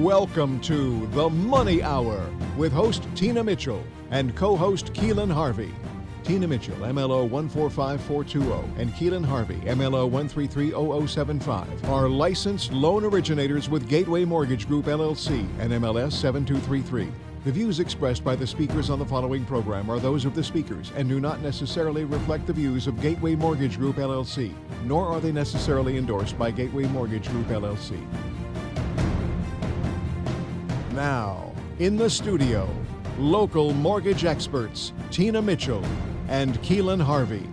Welcome to The Money Hour with host Tina Mitchell and co host Keelan Harvey. Tina Mitchell, MLO 145420, and Keelan Harvey, MLO 1330075, are licensed loan originators with Gateway Mortgage Group LLC and MLS 7233. The views expressed by the speakers on the following program are those of the speakers and do not necessarily reflect the views of Gateway Mortgage Group LLC, nor are they necessarily endorsed by Gateway Mortgage Group LLC. Now, in the studio, local mortgage experts Tina Mitchell and Keelan Harvey.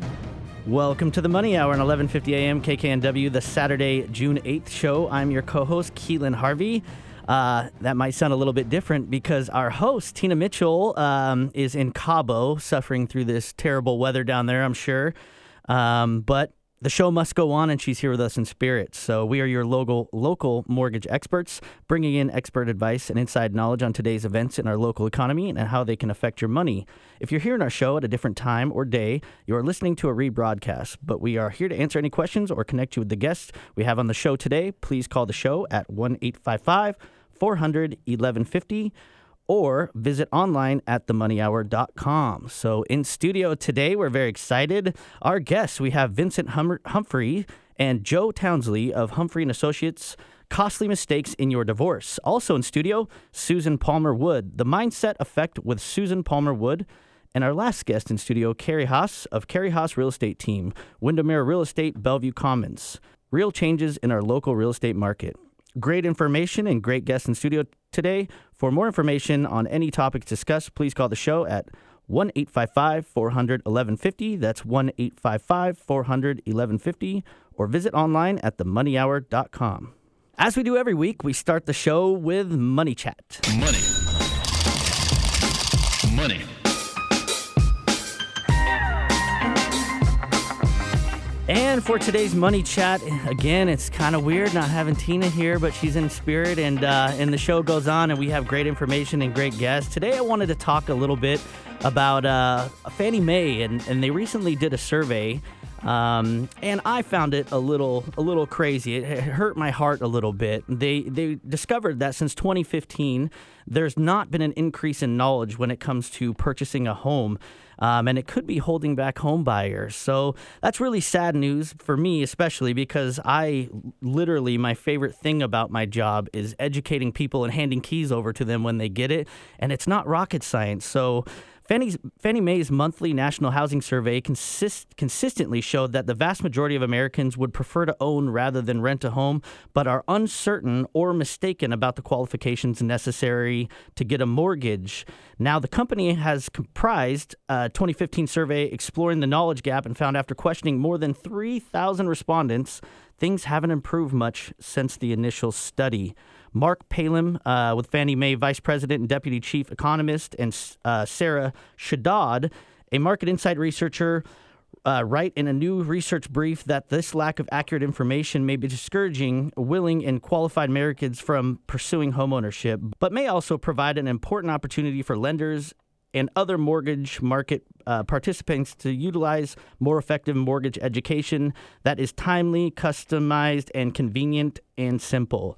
Welcome to the Money Hour on 11:50 a.m. KKNW, the Saturday, June 8th show. I'm your co-host Keelan Harvey. Uh, that might sound a little bit different because our host Tina Mitchell um, is in Cabo, suffering through this terrible weather down there. I'm sure, um, but the show must go on, and she's here with us in spirit. So we are your local local mortgage experts, bringing in expert advice and inside knowledge on today's events in our local economy and how they can affect your money. If you're hearing our show at a different time or day, you are listening to a rebroadcast. But we are here to answer any questions or connect you with the guests we have on the show today. Please call the show at one eight five five 400 1150 or visit online at themoneyhour.com. So, in studio today, we're very excited. Our guests, we have Vincent hum- Humphrey and Joe Towslee of Humphrey and Associates. Costly mistakes in your divorce. Also in studio, Susan Palmer Wood, the mindset effect with Susan Palmer Wood. And our last guest in studio, Carrie Haas of Carrie Haas Real Estate Team, Windermere Real Estate, Bellevue Commons. Real changes in our local real estate market. Great information and great guests in studio today. For more information on any topics discussed, please call the show at 1 855 400 1150. That's 1 855 400 1150. Or visit online at themoneyhour.com. As we do every week, we start the show with Money Chat. Money. Money. And for today's money chat, again, it's kind of weird not having Tina here, but she's in spirit, and uh, and the show goes on, and we have great information and great guests. Today, I wanted to talk a little bit about uh, Fannie Mae, and, and they recently did a survey, um, and I found it a little a little crazy. It, it hurt my heart a little bit. They they discovered that since 2015, there's not been an increase in knowledge when it comes to purchasing a home um, and it could be holding back home buyers. So that's really sad news for me, especially because I literally, my favorite thing about my job is educating people and handing keys over to them when they get it. And it's not rocket science. So Fannie's, Fannie Mae's monthly National Housing Survey consist, consistently showed that the vast majority of Americans would prefer to own rather than rent a home, but are uncertain or mistaken about the qualifications necessary to get a mortgage. Now, the company has comprised a 2015 survey exploring the knowledge gap and found after questioning more than 3,000 respondents, things haven't improved much since the initial study. Mark Palim uh, with Fannie Mae Vice President and Deputy Chief Economist, and uh, Sarah Shahdad, a market insight researcher, uh, write in a new research brief that this lack of accurate information may be discouraging willing and qualified Americans from pursuing homeownership, but may also provide an important opportunity for lenders and other mortgage market uh, participants to utilize more effective mortgage education that is timely, customized, and convenient and simple.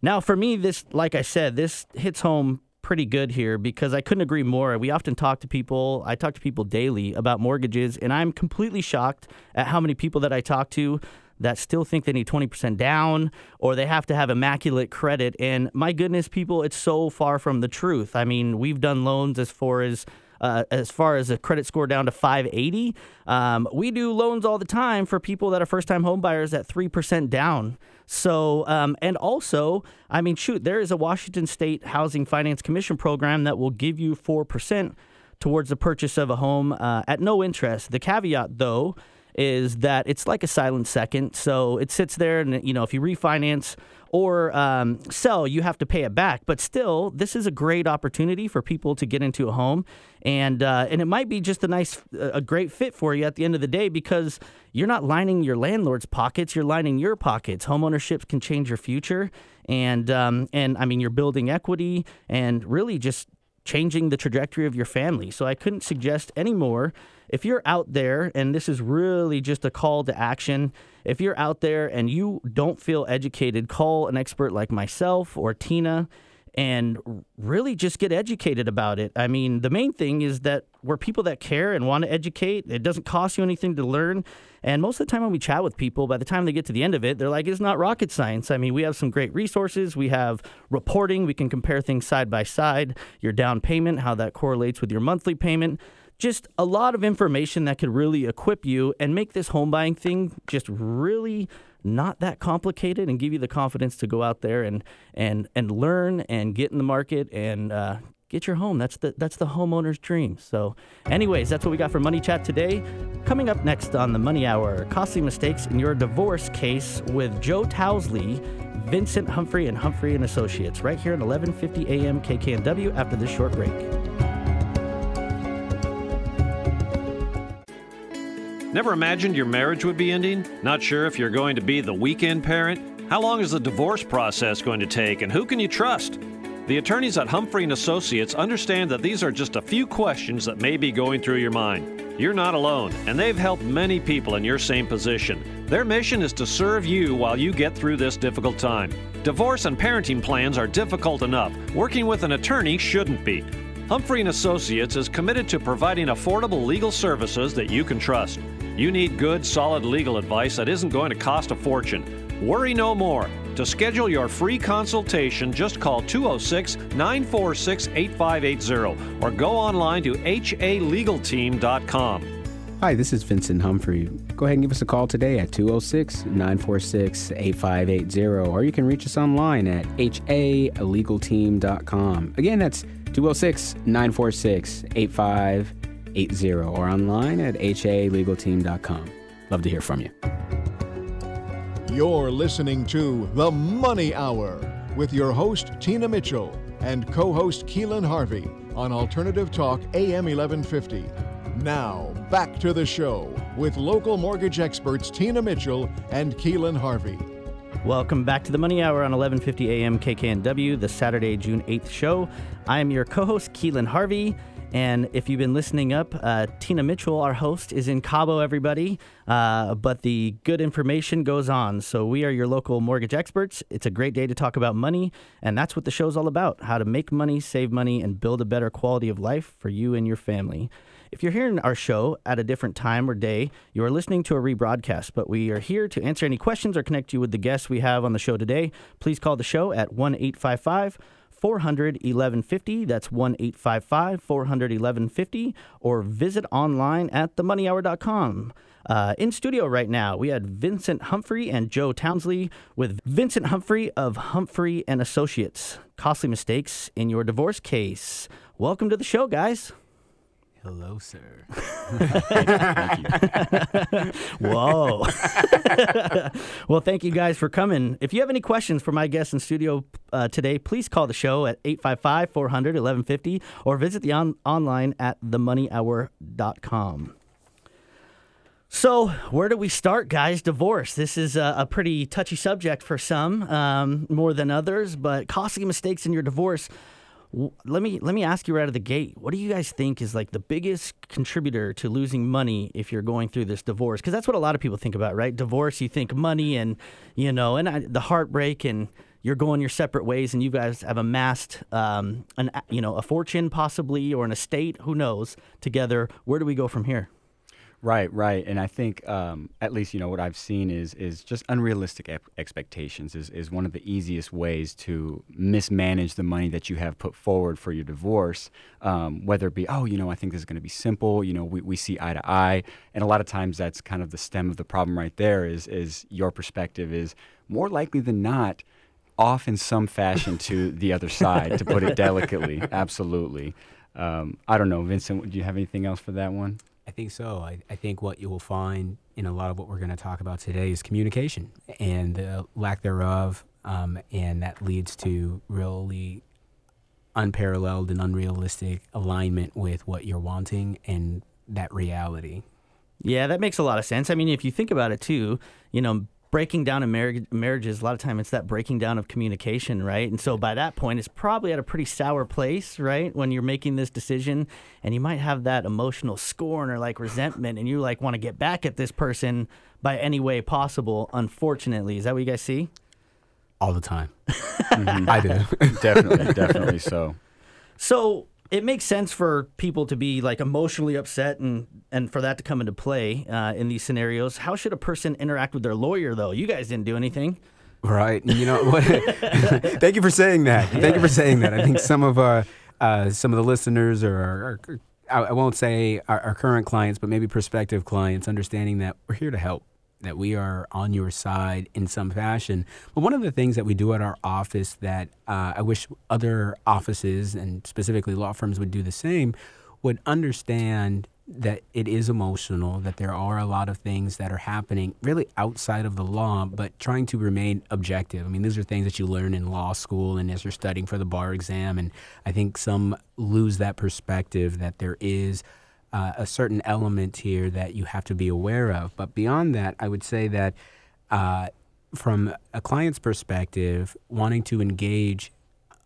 Now, for me, this, like I said, this hits home pretty good here because I couldn't agree more. We often talk to people, I talk to people daily about mortgages, and I'm completely shocked at how many people that I talk to that still think they need 20% down or they have to have immaculate credit. And my goodness, people, it's so far from the truth. I mean, we've done loans as far as uh, as far as a credit score down to 580. Um, we do loans all the time for people that are first time homebuyers at 3% down. So, um, and also, I mean, shoot, there is a Washington State Housing Finance Commission program that will give you 4% towards the purchase of a home uh, at no interest. The caveat, though, is that it's like a silent second. So it sits there, and, you know, if you refinance, or um, sell, you have to pay it back. But still, this is a great opportunity for people to get into a home, and uh, and it might be just a nice, a great fit for you at the end of the day because you're not lining your landlord's pockets, you're lining your pockets. Homeownership can change your future, and um, and I mean you're building equity and really just changing the trajectory of your family. So I couldn't suggest any more. If you're out there, and this is really just a call to action, if you're out there and you don't feel educated, call an expert like myself or Tina and really just get educated about it. I mean, the main thing is that we're people that care and want to educate. It doesn't cost you anything to learn. And most of the time when we chat with people, by the time they get to the end of it, they're like, it's not rocket science. I mean, we have some great resources. We have reporting. We can compare things side by side, your down payment, how that correlates with your monthly payment. Just a lot of information that could really equip you and make this home buying thing just really not that complicated and give you the confidence to go out there and and and learn and get in the market and uh, get your home. That's the that's the homeowner's dream. So, anyways, that's what we got for Money Chat today. Coming up next on the Money Hour, costly mistakes in your divorce case with Joe Towslee, Vincent Humphrey, and Humphrey and Associates, right here at 11:50 a.m. KKNW. After this short break. Never imagined your marriage would be ending? Not sure if you're going to be the weekend parent? How long is the divorce process going to take and who can you trust? The attorneys at Humphrey and Associates understand that these are just a few questions that may be going through your mind. You're not alone, and they've helped many people in your same position. Their mission is to serve you while you get through this difficult time. Divorce and parenting plans are difficult enough. Working with an attorney shouldn't be. Humphrey and Associates is committed to providing affordable legal services that you can trust. You need good, solid legal advice that isn't going to cost a fortune. Worry no more. To schedule your free consultation, just call 206 946 8580 or go online to halegalteam.com. Hi, this is Vincent Humphrey. Go ahead and give us a call today at 206 946 8580, or you can reach us online at halegalteam.com. Again, that's 206 946 8580, or online at halegalteam.com. Love to hear from you. You're listening to The Money Hour with your host, Tina Mitchell, and co host Keelan Harvey on Alternative Talk AM 1150. Now, back to the show with local mortgage experts Tina Mitchell and Keelan Harvey. Welcome back to the Money Hour on 11:50 a.m. KKNW, the Saturday, June 8th show. I am your co-host Keelan Harvey, and if you've been listening up, uh, Tina Mitchell, our host, is in Cabo. Everybody, uh, but the good information goes on. So we are your local mortgage experts. It's a great day to talk about money, and that's what the show's all about: how to make money, save money, and build a better quality of life for you and your family. If you're hearing our show at a different time or day, you are listening to a rebroadcast, but we are here to answer any questions or connect you with the guests we have on the show today. Please call the show at 1 855 400 1150. That's 1 855 400 1150. Or visit online at themoneyhour.com. Uh, in studio right now, we had Vincent Humphrey and Joe Towslee with Vincent Humphrey of Humphrey and Associates. Costly mistakes in your divorce case. Welcome to the show, guys. Hello, sir. Whoa. well, thank you guys for coming. If you have any questions for my guests in studio uh, today, please call the show at 855 400 1150 or visit the on- online at themoneyhour.com. So, where do we start, guys? Divorce. This is a, a pretty touchy subject for some, um, more than others, but costly mistakes in your divorce let me let me ask you right out of the gate what do you guys think is like the biggest contributor to losing money if you're going through this divorce? Because that's what a lot of people think about right? Divorce you think money and you know and I, the heartbreak and you're going your separate ways and you guys have amassed um, an you know a fortune possibly or an estate who knows together. Where do we go from here Right, right, and I think um, at least you know what I've seen is is just unrealistic ep- expectations is is one of the easiest ways to mismanage the money that you have put forward for your divorce. Um, whether it be oh you know I think this is going to be simple you know we, we see eye to eye, and a lot of times that's kind of the stem of the problem right there is is your perspective is more likely than not off in some fashion to the other side to put it delicately. Absolutely. Um, I don't know, Vincent. Do you have anything else for that one? I think so. I, I think what you will find in a lot of what we're going to talk about today is communication and the lack thereof. Um, and that leads to really unparalleled and unrealistic alignment with what you're wanting and that reality. Yeah, that makes a lot of sense. I mean, if you think about it too, you know, breaking down in marriage, marriages, a lot of time it's that breaking down of communication, right? And so by that point, it's probably at a pretty sour place, right? When you're making this decision, and you might have that emotional scorn or like resentment, and you like want to get back at this person by any way possible. Unfortunately, is that what you guys see? All the time. mm-hmm. I do. definitely, definitely so. So it makes sense for people to be like emotionally upset and and for that to come into play uh, in these scenarios. How should a person interact with their lawyer though? You guys didn't do anything. Right. You know what? Thank you for saying that. Thank you for saying that. I think some of our uh, some of the listeners or our, our, I won't say our, our current clients, but maybe prospective clients, understanding that we're here to help that we are on your side in some fashion. But one of the things that we do at our office that uh, I wish other offices and specifically law firms would do the same would understand that it is emotional, that there are a lot of things that are happening really outside of the law, but trying to remain objective. I mean, these are things that you learn in law school and as you're studying for the bar exam. And I think some lose that perspective that there is uh, a certain element here that you have to be aware of. But beyond that, I would say that uh, from a client's perspective, wanting to engage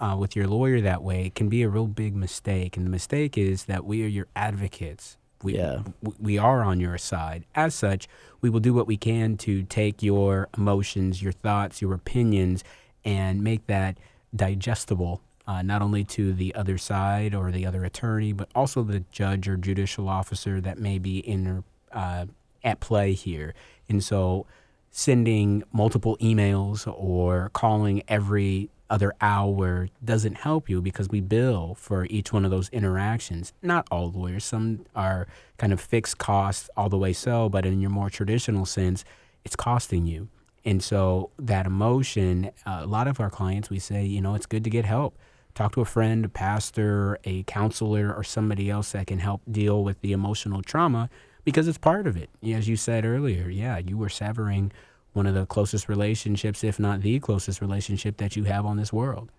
uh, with your lawyer that way can be a real big mistake. And the mistake is that we are your advocates. We, yeah. we are on your side. As such, we will do what we can to take your emotions, your thoughts, your opinions, and make that digestible uh, not only to the other side or the other attorney, but also the judge or judicial officer that may be in uh, at play here. And so, sending multiple emails or calling every other hour doesn't help you because we bill for each one of those interactions. Not all lawyers, some are kind of fixed costs all the way so, but in your more traditional sense, it's costing you. And so that emotion, uh, a lot of our clients, we say, you know, it's good to get help talk to a friend, a pastor, a counselor, or somebody else that can help deal with the emotional trauma because it's part of it. As you said earlier, yeah, you were severing one of the closest relationships, if not the closest relationship that you have on this world.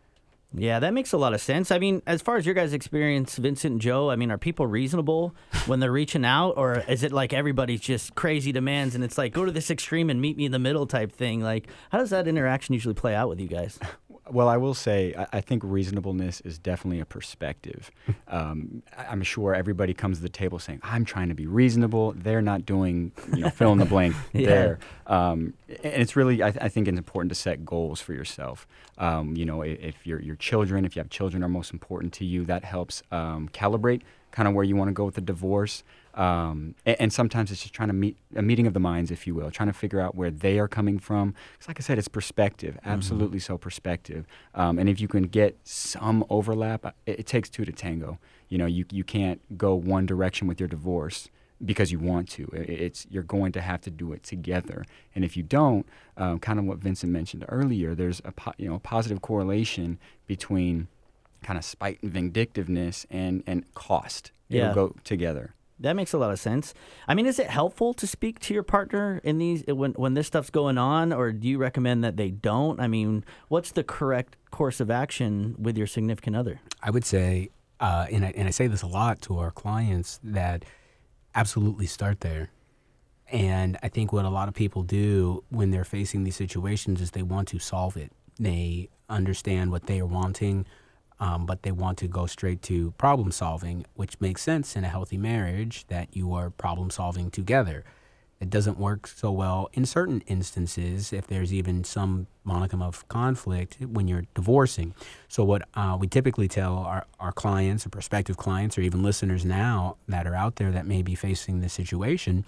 Yeah, that makes a lot of sense. I mean, as far as your guys' experience, Vincent and Joe, I mean, are people reasonable when they're reaching out, or is it like everybody's just crazy demands and it's like go to this extreme and meet me in the middle type thing? Like, how does that interaction usually play out with you guys? Well, I will say, I, I think reasonableness is definitely a perspective. Um, I'm sure everybody comes to the table saying, I'm trying to be reasonable. They're not doing, you know, fill in the blank yeah. there. Um, and it's really, I, I, think it's important to set goals for yourself. Um, you know, if, if your, your children, if you have children are most important to you, that helps um, calibrate kind of where you want to go with the divorce. Um, and, and, sometimes it's just trying to meet a meeting of the minds, if you will, trying to figure out where they are coming from. Because, like I said, it's perspective, mm-hmm. absolutely mm-hmm. so perspective. Um, and if you can get some overlap, it, it, takes two to tango. You know, you you can't go one direction with your divorce because you want to. It's you're going to have to do it together. And if you don't, um, kind of what Vincent mentioned earlier, there's a po- you know positive correlation between kind of spite and vindictiveness and and cost. Yeah. It'll go together. That makes a lot of sense. I mean, is it helpful to speak to your partner in these when when this stuff's going on, or do you recommend that they don't? I mean, what's the correct course of action with your significant other? I would say, uh, and I and I say this a lot to our clients that absolutely start there. And I think what a lot of people do when they're facing these situations is they want to solve it. They understand what they are wanting um, but they want to go straight to problem solving, which makes sense in a healthy marriage that you are problem solving together. It doesn't work so well in certain instances if there's even some monicum of conflict when you're divorcing. So, what uh, we typically tell our, our clients or prospective clients or even listeners now that are out there that may be facing this situation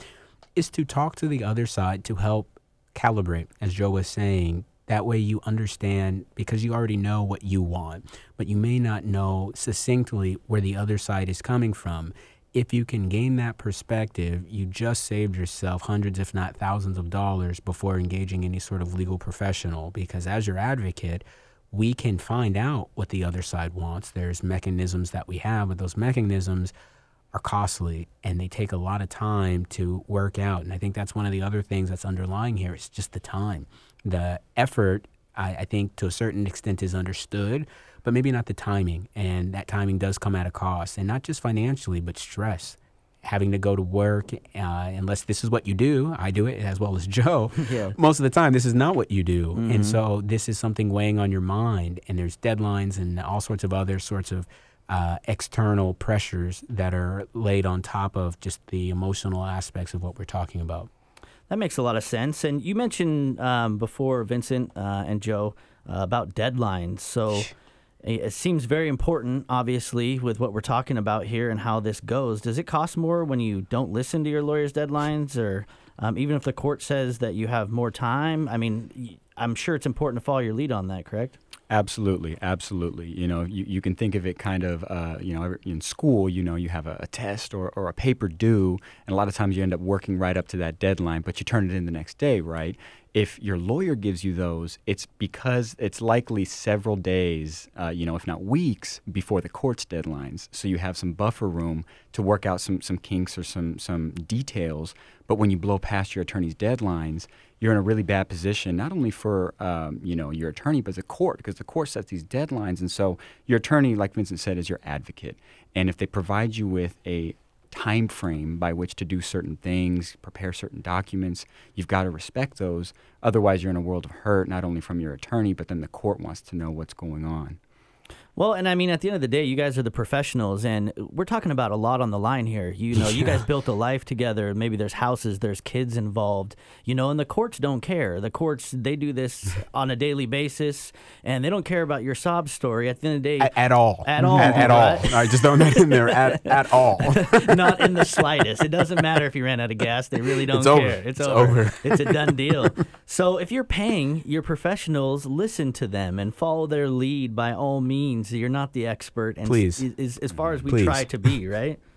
is to talk to the other side to help calibrate, as Joe was saying, that way, you understand because you already know what you want, but you may not know succinctly where the other side is coming from. If you can gain that perspective, you just saved yourself hundreds, if not thousands, of dollars before engaging any sort of legal professional. Because as your advocate, we can find out what the other side wants. There's mechanisms that we have, but those mechanisms are costly and they take a lot of time to work out. And I think that's one of the other things that's underlying here is just the time the effort, I, I, think, to a certain extent, is understood, but maybe not the timing. And that timing does come at a cost, and not just financially, but stress. having to go to work, uh, unless this is what you do. I do it as well as Joe. Yeah. Most of the time, this is not what you do. Mm-hmm. And so this is something weighing on your mind, and there's deadlines and all sorts of other sorts of uh, external pressures that are laid on top of just the emotional aspects of what we're talking about. That makes a lot of sense. And you mentioned um, before, Vincent uh, and Joe, uh, about deadlines. So it it seems very important, obviously, with what we're talking about here and how this goes. Does it cost more when you don't listen to your lawyer's deadlines, or um, even if the court says that you have more time? I mean, I'm sure it's important to follow your lead on that, correct? Absolutely, absolutely. You know, you, you can think of it kind of, uh, you know, in school, you know, you have a, a test or, or a paper due, and a lot of times you end up working right up to that deadline, but you turn it in the next day, right? If your lawyer gives you those, it's because it's likely several days, uh, you know, if not weeks before the court's deadlines. So you have some buffer room to work out some, some kinks or some, some details. But when you blow past your attorney's deadlines, you're in a really bad position, not only for um, you know your attorney, but the court, because the court sets these deadlines, and so your attorney, like Vincent said, is your advocate. And if they provide you with a time frame by which to do certain things, prepare certain documents, you've got to respect those. Otherwise, you're in a world of hurt, not only from your attorney, but then the court wants to know what's going on. Well, and I mean, at the end of the day, you guys are the professionals, and we're talking about a lot on the line here. You know, you guys built a life together. Maybe there's houses, there's kids involved. You know, and the courts don't care. The courts they do this on a daily basis, and they don't care about your sob story. At the end of the day, At, at all. At all, At, at all. right? All right, just throwing that in there. At, at all. not in the slightest. It doesn't matter if you ran out of gas. They really don't It's over. care. It's, It's over. over. it's a done deal. So if you're paying your professionals, listen to them and follow their lead by all means. You're not the expert. And Please. s- As, as far as we Please. try to be, right?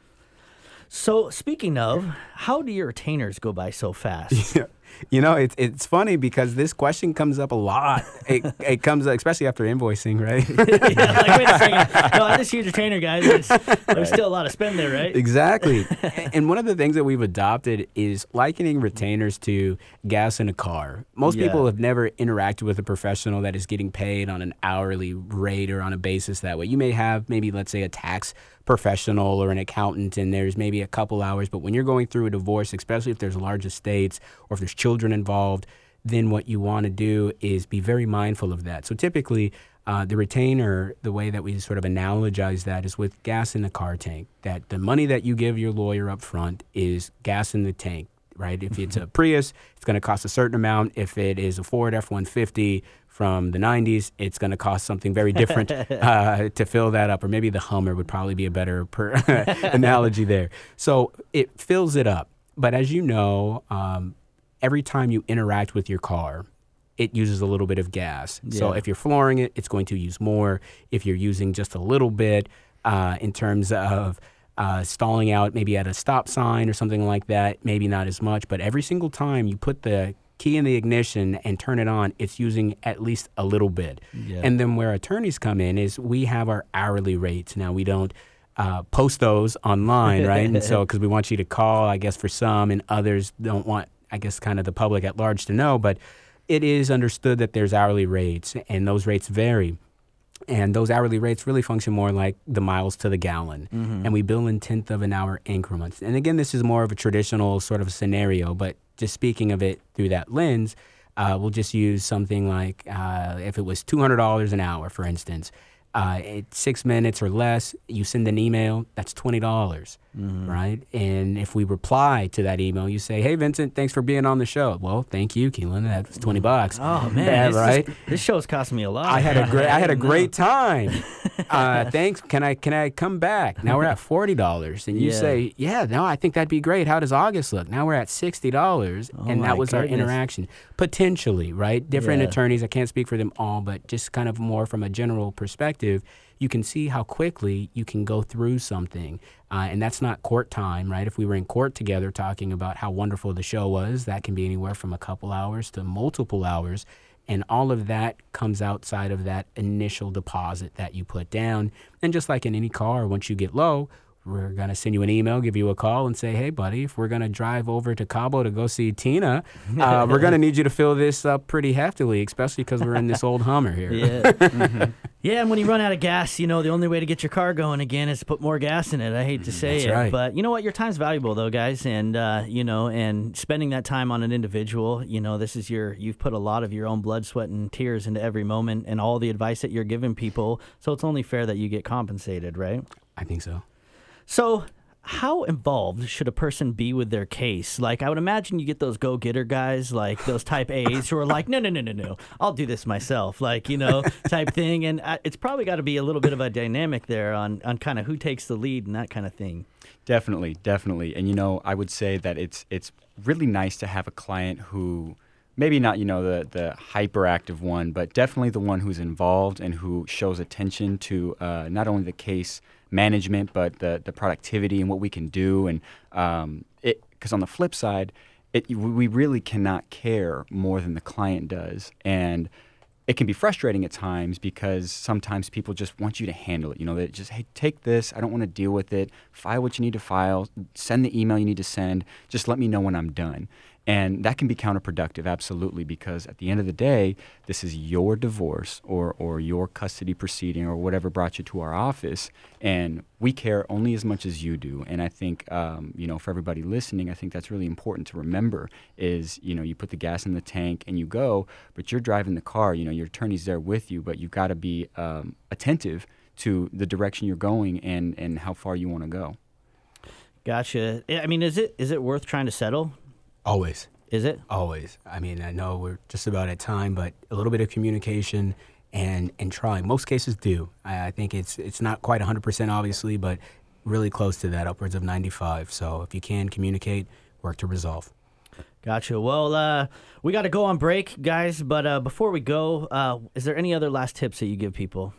So speaking of, how do your retainers go by so fast? You know, it's it's funny because this question comes up a lot. It, it comes up, especially after invoicing, right? yeah, like, wait a second. No, I'm just use retainer, guys. There's, there's still a lot of spend there, right? exactly. And one of the things that we've adopted is likening retainers to gas in a car. Most Yeah. people have never interacted with a professional that is getting paid on an hourly rate or on a basis that way. You may have maybe let's say a tax professional or an accountant and there's maybe a couple hours, but when you're going through a divorce, especially if there's large estates or if there's children involved, then what you want to do is be very mindful of that. So typically, uh, the retainer, the way that we sort of analogize that is with gas in the car tank. That the money that you give your lawyer up front is gas in the tank, right? If it's a Prius, it's going to cost a certain amount. If it is a Ford F 150 from the 90s, it's going to cost something very different uh, to fill that up. Or maybe the Hummer would probably be a better per analogy there. So it fills it up. But as you know, um, every time you interact with your car, it uses a little bit of gas. So if you're flooring it, it's going to use more. If you're using just a little bit uh, in terms of uh, stalling out, maybe at a stop sign or something like that, maybe not as much. But every single time you put the key in the ignition and turn it on, it's using at least a little bit. Yeah. And then where attorneys come in is we have our hourly rates. Now we don't uh, post those online, right? and so because we want you to call, I guess for some, and others don't want, I guess, kind of the public at large to know. But it is understood that there's hourly rates, and those rates vary. And those hourly rates really function more like the miles to the gallon. And we bill in tenth of an hour increments. And again, this is more of a traditional sort of scenario, but just speaking of it through that lens, uh, we'll just use something like uh, if it was $200 an hour, for instance, uh, six minutes or less, you send an email, that's $20, dollars right? And if we reply to that email, you say, hey, Vincent, thanks for being on the show. Well, thank you, Keelan. That was 20 bucks. Oh man, Yeah, this, right? This, this show's costing me a lot. I had a great I had a great time. Uh, thanks. Can I can I come back? Now we're at forty dollars, and you Yeah. say, yeah, no, I think that'd be great. How does August look? Now we're at sixty dollars, Oh and that was our interaction. Potentially, right? Different Yeah. attorneys. I can't speak for them all, but just kind of more from a general perspective, you can see how quickly you can go through something, uh, and that's not court time, right? If we were in court together talking about how wonderful the show was, that can be anywhere from a couple hours to multiple hours. And all of that comes outside of that initial deposit that you put down. And just like in any car, once you get low, we're going to send you an email, give you a call, and say, hey, buddy, if we're going to drive over to Cabo to go see Tina, uh, we're going to need you to fill this up pretty heftily, especially because we're in this old Hummer here. Yeah. mm-hmm. Yeah, and when you run out of gas, you know, the only way to get your car going again is to put more gas in it. I hate to say That's it, right. but you know what? Your time's valuable, though, guys, and uh, you know, and spending that time on an individual, you know, this is your you've put a lot of your own blood, sweat, and tears into every moment, and all the advice that you're giving people. So it's only fair that you get compensated, right? I think so. So, how involved should a person be with their case? Like, I would imagine you get those go getter guys, like those type A's, who are like, no, no, no, no, no, I'll do this myself, like, you know, type thing. And uh, it's probably got to be a little bit of a dynamic there on, on kind of who takes the lead and that kind of thing. Definitely, definitely. And you know, I would say that it's it's really nice to have a client who maybe not, you know, the the hyperactive one, but definitely the one who's involved and who shows attention to uh, not only the case management, but the the productivity and what we can do. And um, it because on the flip side, it we really cannot care more than the client does, and it can be frustrating at times because sometimes people just want you to handle it. You know, they just, hey, take this. I don't want to deal with it. File what you need to file. Send the email you need to send. Just let me know when I'm done. And that can be counterproductive, absolutely, because at the end of the day, this is your divorce or, or your custody proceeding or whatever brought you to our office. And we care only as much as you do. And I think, um, you know, for everybody listening, I think that's really important to remember is, you know, you put the gas in the tank and you go, but you're driving the car. You know, your attorney's there with you, but you've got to be um, attentive to the direction you're going and, and how far you want to go. Gotcha. I mean, is it is it worth trying to settle? Always. Is it? Always. I mean, I know we're just about at time, but a little bit of communication and and trying. Most cases do. I, I think it's it's not quite 100% obviously, but really close to that, upwards of 95. So if you can communicate, work to resolve. Gotcha. Well, uh, we got to go on break, guys. But uh, before we go, uh, is there any other last tips that you give people?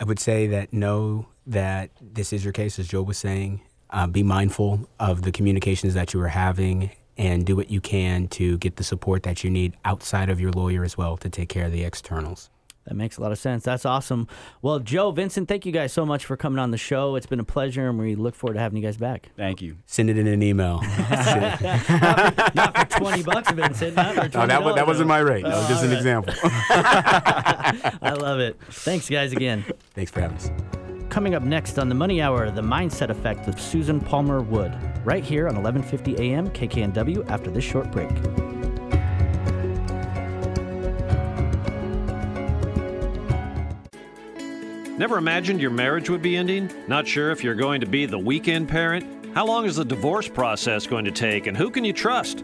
I would say that know that this is your case, as Joe was saying. Uh, be mindful of the communications that you are having and do what you can to get the support that you need outside of your lawyer as well to take care of the externals. That makes a lot of sense. That's awesome. Well, Joe, Vincent, thank you guys so much for coming on the show. It's been a pleasure, and we look forward to having you guys back. Thank you. Send it in an email. not, for, not, for, 20 bucks, Vincent. Not for $20, no, that, that wasn't my rate. That was just an oh, right. example. I love it. Thanks, guys, again. Thanks for having us. Coming up next on the Money Hour, the Mindset Effect with Susan Palmer Wood, right here on 1150 AM KKNW after this short break. Never imagined your marriage would be ending? Not sure if you're going to be the weekend parent? How long is the divorce process going to take and who can you trust?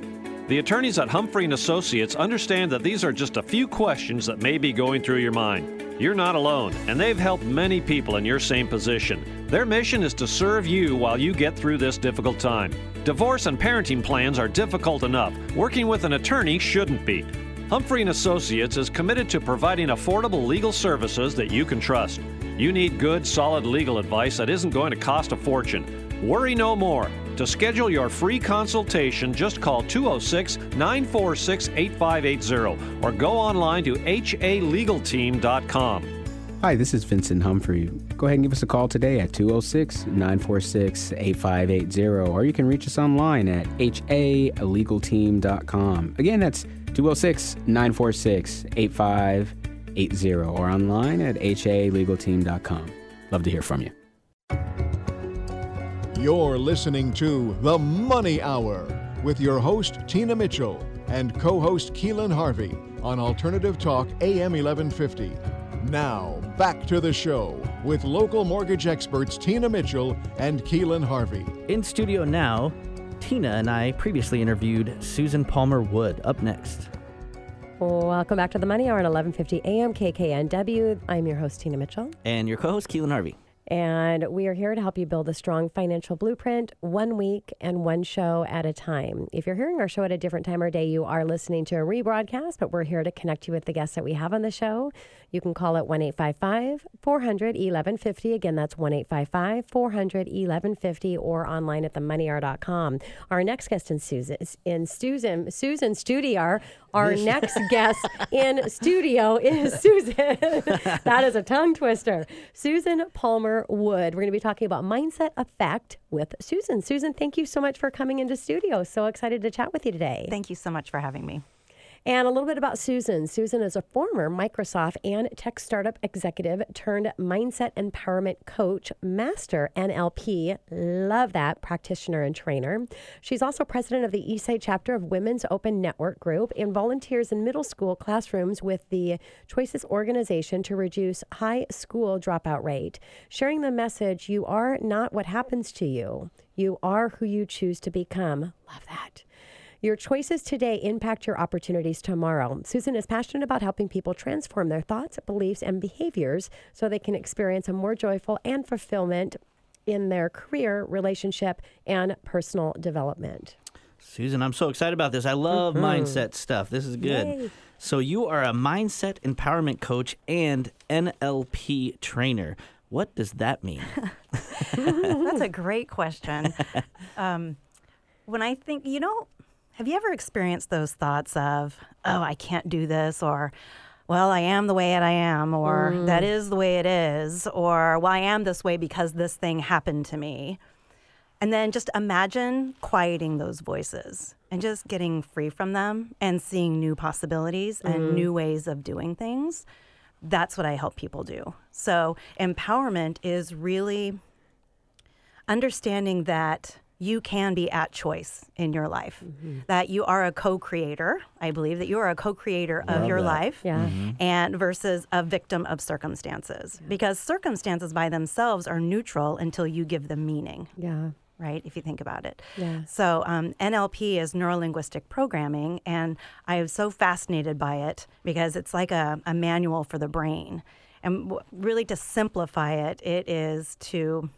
The attorneys at Humphrey and Associates understand that these are just a few questions that may be going through your mind. You're not alone, and they've helped many people in your same position. Their mission is to serve you while you get through this difficult time. Divorce and parenting plans are difficult enough. Working with an attorney shouldn't be. Humphrey and Associates is committed to providing affordable legal services that you can trust. You need good, solid legal advice that isn't going to cost a fortune. Worry no more. To schedule your free consultation, just call 206 946 8580 or go online to halegalteam.com. Hi, this is Vincent Humphrey. Go ahead and give us a call today at 206 946 8580 or you can reach us online at halegalteam.com. Again, that's 206 946 8580 or online at halegalteam.com. Love to hear from you. You're listening to The Money Hour with your host, Tina Mitchell, and co host Keelan Harvey on Alternative Talk AM 1150. Now, back to the show with local mortgage experts Tina Mitchell and Keelan Harvey. In studio now, Tina and I previously interviewed Susan Palmer Wood. Up next. Welcome back to the Money Hour at 11:50 a.m. KKNW. I'm your host Tina Mitchell, and your co-host Keelan Harvey. And we are here to help you build a strong financial blueprint one week and one show at a time. If you're hearing our show at a different time or day, you are listening to a rebroadcast, but we're here to connect you with the guests that we have on the show. You can call it 1 855 400 1150. Again, that's 1 855 400 1150 or online at themoneyhour.com. Our next guest in Susan, in Susan, Susan Studio, our, Our next guest in studio is Susan. that is a tongue twister. Susan Palmer Wood. We're going to be talking about mindset effect with Susan. Susan, thank you so much for coming into studio. So excited to chat with you today. Thank you so much for having me. And a little bit about Susan. Susan is a former Microsoft and tech startup executive turned mindset empowerment coach, master NLP, love that, practitioner and trainer. She's also president of the Eastside chapter of Women's Open Network Group and volunteers in middle school classrooms with the Choices organization to reduce high school dropout rate, sharing the message you are not what happens to you. You are who you choose to become. Love that. Your choices today impact your opportunities tomorrow. Susan is passionate about helping people transform their thoughts, beliefs, and behaviors so they can experience a more joyful and fulfillment in their career, relationship, and personal development. Susan, I'm so excited about this. I love mindset stuff. This is good. Yay. So, you are a mindset empowerment coach and NLP trainer. What does that mean? That's a great question. Um, when I think, you know, have you ever experienced those thoughts of, oh, I can't do this, or, well, I am the way that I am, or that mm. is the way it is, or, well, I am this way because this thing happened to me. And then just imagine quieting those voices and just getting free from them and seeing new possibilities and mm-hmm. new ways of doing things. That's what I help people do. So, empowerment is really understanding that you can be at choice in your life, that you are a co creator. I believe that you are a co creator of your life Yeah. and versus a victim of circumstances because circumstances by themselves are neutral until you give them meaning Yeah. right? If you think about it. Yeah. So um, NLP is neuro linguistic programming, and I am so fascinated by it because it's like a, a manual for the brain. And w- really, to simplify it, it is to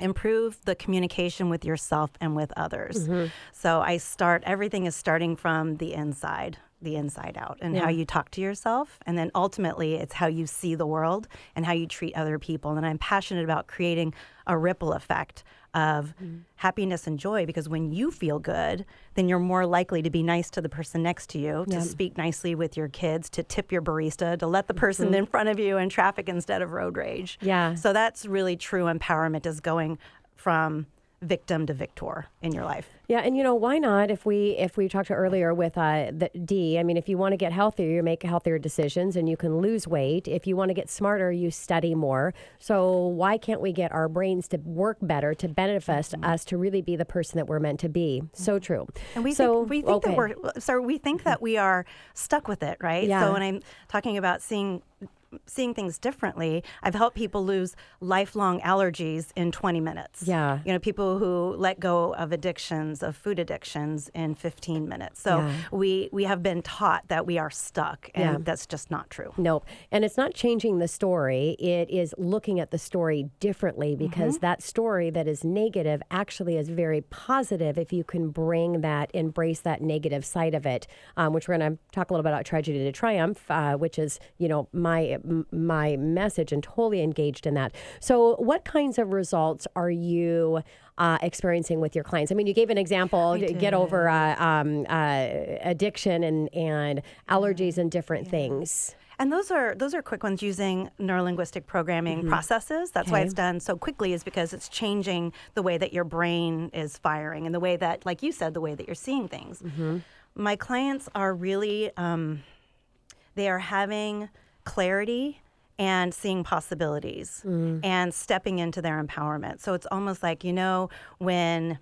improve the communication with yourself and with others. Mm-hmm. So I start everything is starting from the inside, the inside out, and how you talk to yourself, and then ultimately it's how you see the world and how you treat other people. And I'm passionate about creating a ripple effect of mm-hmm. happiness and joy because when you feel good, then you're more likely to be nice to the person next to you, to speak nicely with your kids, to tip your barista, to let the person in front of you in traffic instead of road rage. Yeah. So that's really true empowerment is going from victim to victor in your life. Yeah, and you know why not? If we if we talked to earlier with uh, the D, I mean, if you want to get healthier, you make healthier decisions, and you can lose weight. If you want to get smarter, you study more. So why can't we get our brains to work better to benefit us to really be the person that we're meant to be? So true. And we so, think we think okay. that we're so we think that we are stuck with it, right? Yeah. So when I'm talking about seeing seeing things differently, I've helped people lose lifelong allergies in 20 minutes. Yeah. You know, people who let go of addictions, of food addictions in 15 minutes. So Yeah. we we have been taught that we are stuck and Yeah. that's just not true. Nope. And it's not changing the story. It is looking at the story differently because that story that is negative actually is very positive if you can bring that, embrace that negative side of it, um, which we're going to talk a little bit about tragedy to triumph, uh, which is, you know, my my message and totally engaged in that. So what kinds of results are you uh, experiencing with your clients? I mean, you gave an example to get over uh, um, uh, addiction and, and allergies and different things. And those are those are quick ones using neurolinguistic programming processes. That's why Mm-hmm. It's done so quickly is because it's changing the way that your brain is firing and the way that, like you said, the way that you're seeing things. Mm-hmm. My clients are really um, they are having clarity and seeing possibilities Mm. and stepping into their empowerment. So it's almost like you know when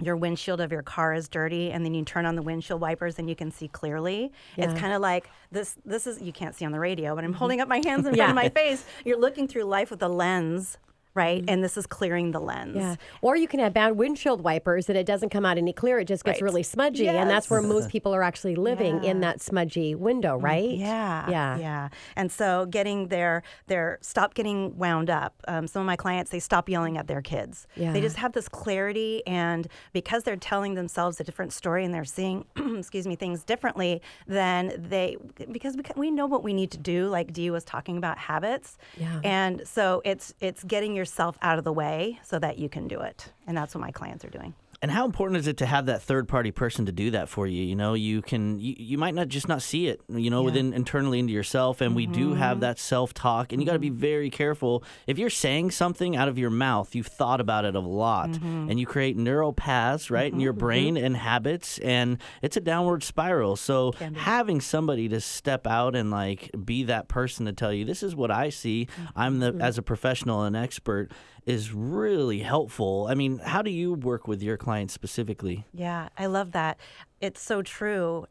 your windshield of your car is dirty and then you turn on the windshield wipers and you can see clearly Yeah. it's kind of like this this is you can't see on the radio but i'm holding up my hands in front of my face you're looking through life with a lens right and this is clearing the lens Yeah. Or you can have bad windshield wipers and it doesn't come out any clear. It just gets Right. really smudgy. And that's where most people are actually living in that smudgy window, right? Yeah, Yeah. yeah. And so getting their their stop getting wound up. Um, some of my clients they stop yelling at their kids. Yeah. They just have this clarity, and because they're telling themselves a different story and they're seeing, excuse me, things differently, then they because we, ca- we know what we need to do. Like Dee was talking about habits. Yeah. And so it's it's getting yourself out of the way so that you can do it, and that's what my clients are doing. And how important is it to have that third party person to do that for you? You know, you can you, you might not just not see it, you know, within internally into yourself. And we do have that self talk, and you got to be very careful. If you're saying something out of your mouth, you've thought about it a lot, and you create neural paths right in your brain and habits, and it's a downward spiral. So having somebody to step out and like be that person to tell you this is what I see. I'm the as a professional and expert is really helpful. I mean, how do you work with your clients specifically? Yeah, I love that. It's so true.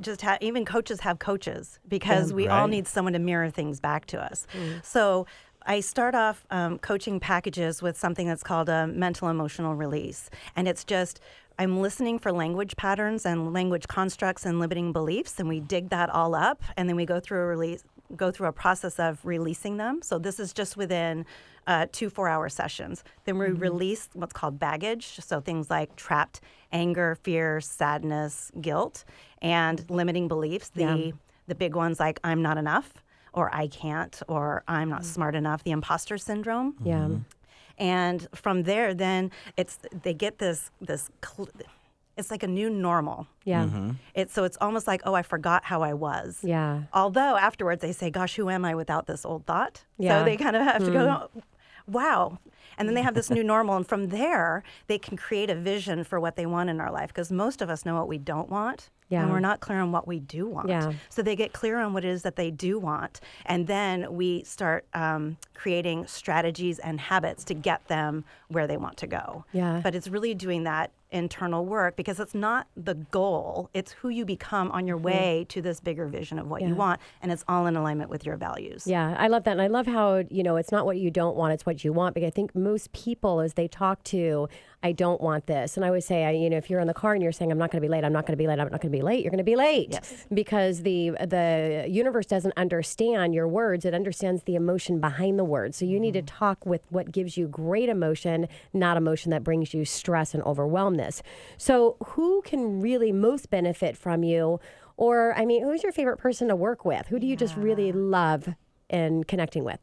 Just ha- even coaches have coaches because we all need someone to mirror things back to us. So I start off um, coaching packages with something that's called a mental emotional release, and it's just I'm listening for language patterns and language constructs and limiting beliefs, and we dig that all up, and then we go through a release, go through a process of releasing them. So this is just within uh, two four-hour sessions. Then we mm-hmm. release what's called baggage, so things like trapped anger, fear, sadness, guilt, and limiting beliefs. The Yeah. the big ones like I'm not enough, or I can't, or I'm not mm-hmm. smart enough. The imposter syndrome. Yeah. Mm-hmm. And from there, then it's they get this this. Cl- it's like a new normal. Yeah. It's so it's almost like oh I forgot how I was. Yeah. Although afterwards they say, "Gosh, who am I without this old thought?" Yeah. So they kind of have to go, "Wow." And then they have this new normal, and from there they can create a vision for what they want in our life. Because most of us know what we don't want, Yeah. and we're not clear on what we do want. Yeah. So they get clear on what it is that they do want, and then we start um, creating strategies and habits to get them where they want to go. Yeah. But it's really doing that internal work because it's not the goal; it's who you become on your way to this bigger vision of what. Yeah. you want, and it's all in alignment with your values. Yeah, I love that. And I love how, you know, it's not what you don't want, it's what you want. Because I think most people, as they talk to, I don't want this. And I would say, I, you know, if you're in the car and you're saying, I'm not going to be late, I'm not going to be late, I'm not going to be late, you're going to be late. Yes. Because the the universe doesn't understand your words, it understands the emotion behind the words. So you need to mm-hmm. talk with what gives you great emotion, not emotion that brings you stress and overwhelmness. So who can really most benefit from you? Or, I mean, who's your favorite person to work with? Who do you just really love and connecting with?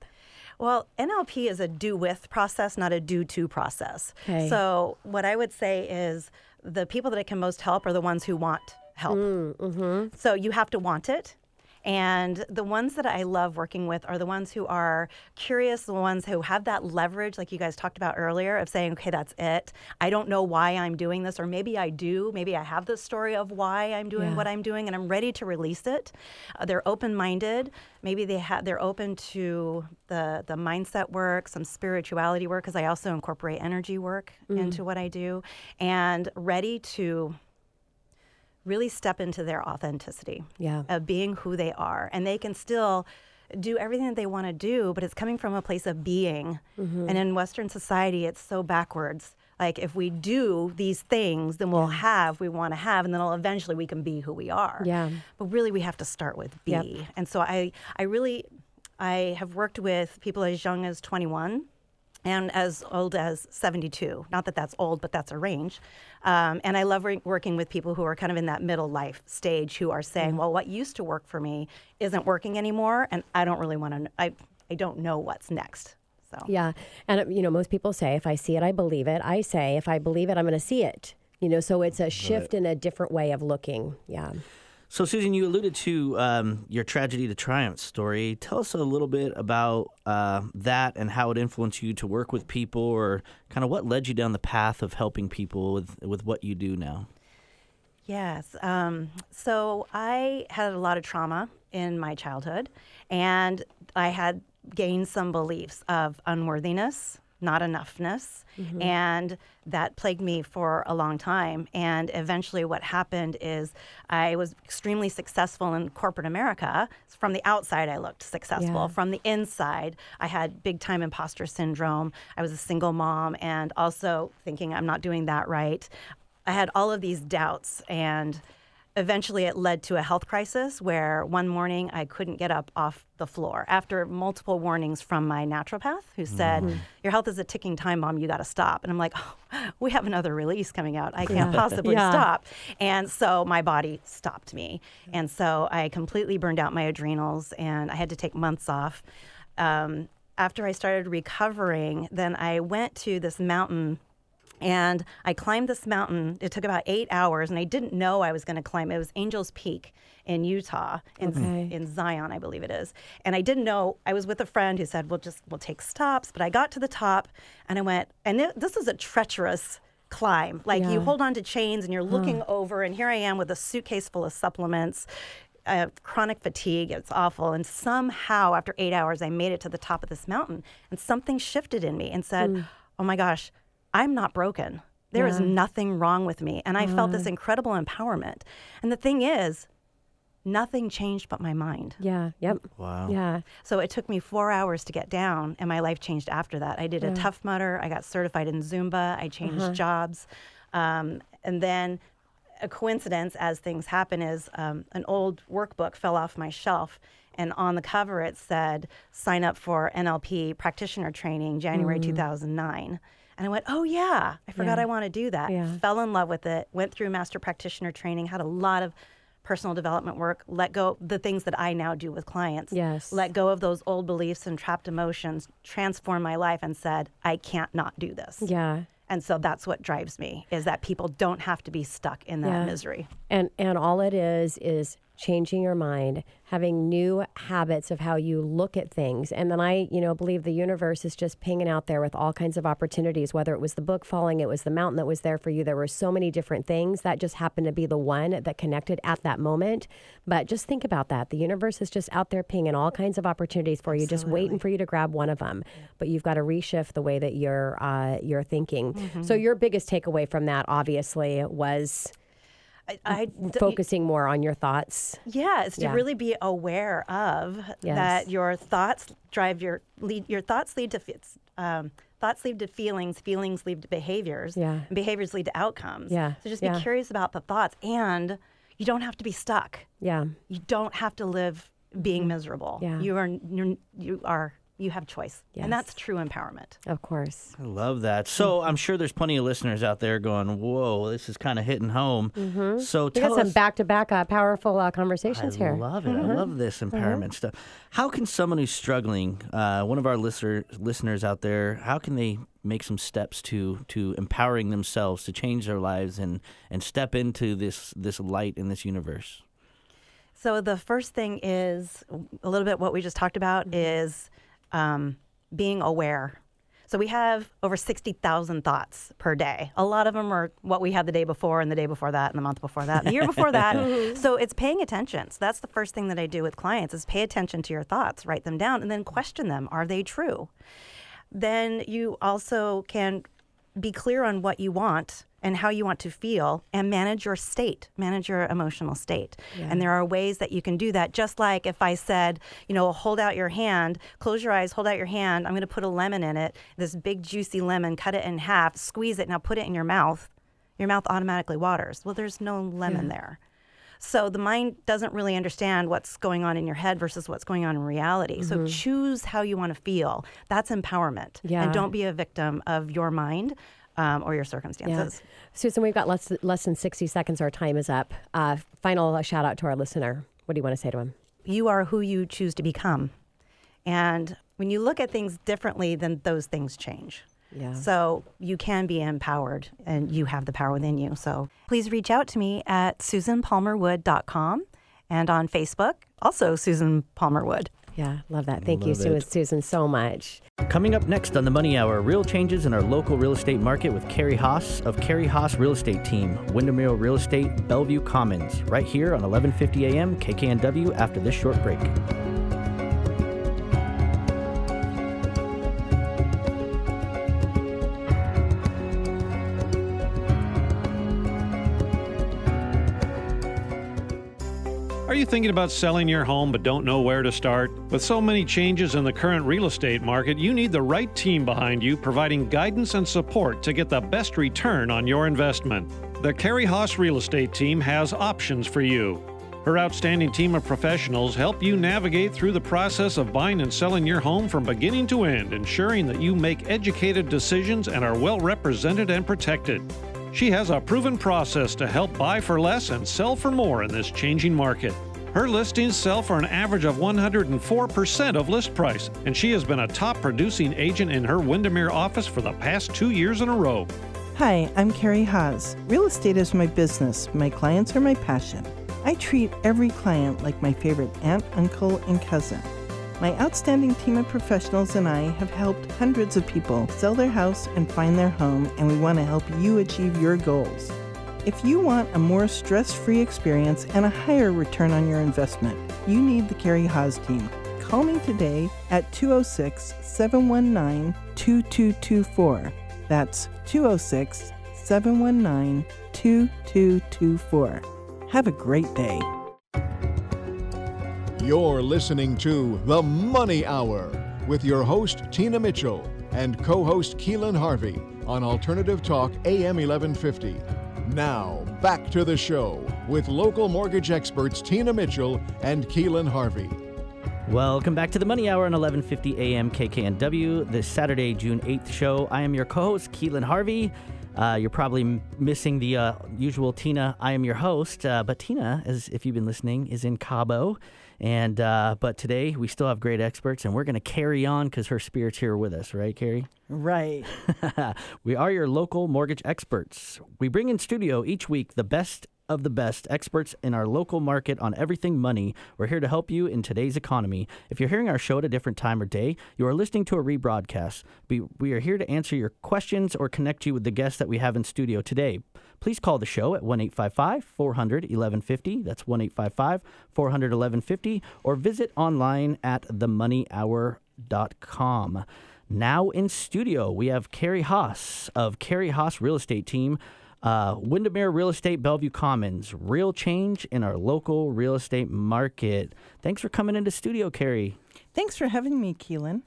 Well, NLP is a do with process, not a do to process. Okay. So, what I would say is the people that it can most help are the ones who want help. Mm, So, you have to want it. And the ones that I love working with are the ones who are curious, the ones who have that leverage, like you guys talked about earlier, of saying, okay, that's it. I don't know why I'm doing this, or maybe I do. Maybe I have the story of why I'm doing Yeah. what I'm doing, and I'm ready to release it. Uh, they're open minded. Maybe they have they're open to the the mindset work, some spirituality work, because I also incorporate energy work into what I do, and ready to really step into their authenticity Yeah. of being who they are. And they can still do everything that they want to do, but it's coming from a place of being. Mm-hmm. And in Western society, it's so backwards. Like if we do these things, then we'll have we want to have, and then eventually we can be who we are. Yeah. But really, we have to start with be. Yep. And so I, I really, I have worked with people as young as 21 and as old as 72. Not that that's old, but that's a range. Um, and I love wor- working with people who are kind of in that middle life stage who are saying, well, what used to work for me isn't working anymore, and I don't really want to, I, I don't know what's next. So, Yeah. And, uh, you know, most people say, if I see it, I believe it. I say, if I believe it, I'm going to see it. You know, so it's a shift in a different way of looking. Yeah. So, Susan, you alluded to um, your tragedy to triumph story. Tell us a little bit about uh, that and how it influenced you to work with people, or kind of what led you down the path of helping people with with what you do now. Yes. Um, so I had a lot of trauma in my childhood, and I had gained some beliefs of unworthiness, not enoughness, mm-hmm. and that plagued me for a long time. And eventually, what happened is I was extremely successful in corporate America. From the outside, I looked successful. Yeah. From the inside, I had big time imposter syndrome. I was a single mom, and also thinking I'm not doing that right. I had all of these doubts, and eventually it led to a health crisis where one morning I couldn't get up off the floor after multiple warnings from my naturopath who said, Your health is a ticking time bomb, you got to stop. And I'm like, oh, We have another release coming out. I can't possibly Yeah. stop. And so my body stopped me. And so I completely burned out my adrenals and I had to take months off. Um, after I started recovering, then I went to this mountain And I climbed this mountain. It took about eight hours, and I didn't know I was going to climb. It was Angels Peak in Utah, in, Okay. in Zion, I believe it is. And I didn't know. I was with a friend who said, "We'll just we'll take stops." But I got to the top, and I went, and it, this is a treacherous climb. Like you hold on to chains, and you're looking over, and here I am with a suitcase full of supplements. Uh, chronic fatigue, it's awful. And somehow, after eight hours, I made it to the top of this mountain, and something shifted in me and said, Oh my gosh, I'm not broken. There is Yeah. nothing wrong with me. And I felt this incredible empowerment. And the thing is, nothing changed but my mind. Yeah. Yep. Wow. Yeah. So it took me four hours to get down, and my life changed after that. I did a Tough Mudder. I got certified in Zumba. I changed jobs. Um, and then a coincidence, as things happen, is um, an old workbook fell off my shelf. And on the cover, it said, sign up for NLP practitioner training, January 2009. And I went, oh, yeah, I forgot Yeah. I want to do that. Yeah. Fell in love with it, went through master practitioner training, had a lot of personal development work, let go the things that I now do with clients Yes. let go of those old beliefs and trapped emotions, transformed my life, and said, I can't not do this. Yeah. And so that's what drives me is that people don't have to be stuck in that Yeah. misery. And and all it is is changing your mind, having new habits of how you look at things. And then I, you know, believe the universe is just pinging out there with all kinds of opportunities, whether it was the book falling, it was the mountain that was there for you. There were so many different things that just happened to be the one that connected at that moment. But just think about that. The universe is just out there pinging all kinds of opportunities for you, just waiting for you to grab one of them. But you've got to reshift the way that you're uh, you're thinking. So your biggest takeaway from that obviously was I, I focusing more on your thoughts. yeah, it's to Yeah. really be aware of Yes. that your thoughts drive your lead. Your thoughts lead to um, thoughts lead to feelings. Feelings lead to behaviors. Yeah. And behaviors lead to outcomes. Yeah, So just be yeah. curious about the thoughts, and you don't have to be stuck. Yeah. you don't have to live being miserable. Mm-hmm. Yeah. You are you're, you are you have choice. Yes. And that's true empowerment. Of course. I love that. So I'm sure there's plenty of listeners out there going, "Whoa, this is kind of hitting home." So We tell got some back-to-back uh, powerful uh, conversations I here. I love it. I love this empowerment stuff. How can someone who's struggling, uh, one of our listener, listeners out there, how can they make some steps to to empowering themselves to change their lives and and step into this this light in this universe? So the first thing is a little bit what we just talked about Mm-hmm. is um, being aware. So we have over 60,000 thoughts per day. A lot of them are what we had the day before and the day before that and the month before that and the year before that. So it's paying attention. So that's the first thing that I do with clients is pay attention to your thoughts, write them down and then question them. Are they true? Then you also can be clear on what you want and how you want to feel and manage your state, manage your emotional state. And there are ways that you can do that. Just like if I said, you know, hold out your hand, close your eyes, hold out your hand, I'm going to put a lemon in it, this big juicy lemon, cut it in half, squeeze it, now put it in your mouth. Your mouth automatically waters. Well, there's no lemon there. So the mind doesn't really understand what's going on in your head versus what's going on in reality. So mm-hmm. choose how you want to feel. That's empowerment. Yeah. And don't be a victim of your mind um, or your Yeah. circumstances. Susan, we've got less, less than 60 seconds. Our time is up. Uh, final shout out to our listener. What do you want to say to him? You are who you choose to become. And when you look at things differently, then those things change. Yeah. So you can be empowered and you have the power within you. So please reach out to me at susanpalmerwood.com and on Facebook, also Susan Palmer Wood. Yeah, love that. Thank you, Love Su- it. Susan, so much. Coming up next on the Money Hour, real changes in our local real estate market with Carrie Haas of Carrie Haas Real Estate Team, Windermere Real Estate, Bellevue Commons, right here on 1150 AM KKNW after this short break. You thinking about selling your home but don't know where to start? With so many changes in the current real estate market, you need the right team behind you providing guidance and support to get the best return on your investment. The Carrie Haas Real Estate Team has options for you. Her outstanding team of professionals help you navigate through the process of buying and selling your home from beginning to end, ensuring that you make educated decisions and are well represented and protected. She has a proven process to help buy for less and sell for more in this changing market. Her listings sell for an average of 104% of list price, and she has been a top producing agent in her Windermere office for the past two years in a row. Hi, I'm Carrie Haas. Real estate is my business. My clients are my passion. I treat every client like my favorite aunt, uncle, and cousin. My outstanding team of professionals and I have helped hundreds of people sell their house and find their home, and we want to help you achieve your goals. If you want a more stress free experience and a higher return on your investment, you need the Carrie Haas team. Call me today at 206 719 2224. That's 206 719 2224. Have a great day. You're listening to The Money Hour with your host, Tina Mitchell, and co host Keelan Harvey on Alternative Talk AM 1150. Now, back to the show with local mortgage experts Tina Mitchell and Keelan Harvey. Welcome back to the Money Hour on 11:50 a.m. KKNW. the Saturday, June 8th show. I am your co-host Keelan Harvey. Uh, you're probably m- missing the uh, usual Tina. I am your host, uh, but Tina, as if you've been listening, is in Cabo, and uh, but today we still have great experts, and we're going to carry on because her spirit's here with us, right, Carrie? Right. we are your local mortgage experts. We bring in studio each week the best of the best experts in our local market on everything money. We're here to help you in today's economy. If you're hearing our show at a different time or day, you are listening to a rebroadcast. We, we are here to answer your questions or connect you with the guests that we have in studio today. Please call the show at 1 855 400 1150. That's 1 855 400 1150. Or visit online at themoneyhour.com. Now in studio, we have Carrie Haas of Carrie Haas Real Estate Team. Uh, Windermere Real Estate, Bellevue Commons. Real change in our local real estate market. Thanks for coming into studio, Carrie. Thanks for having me, Keelan.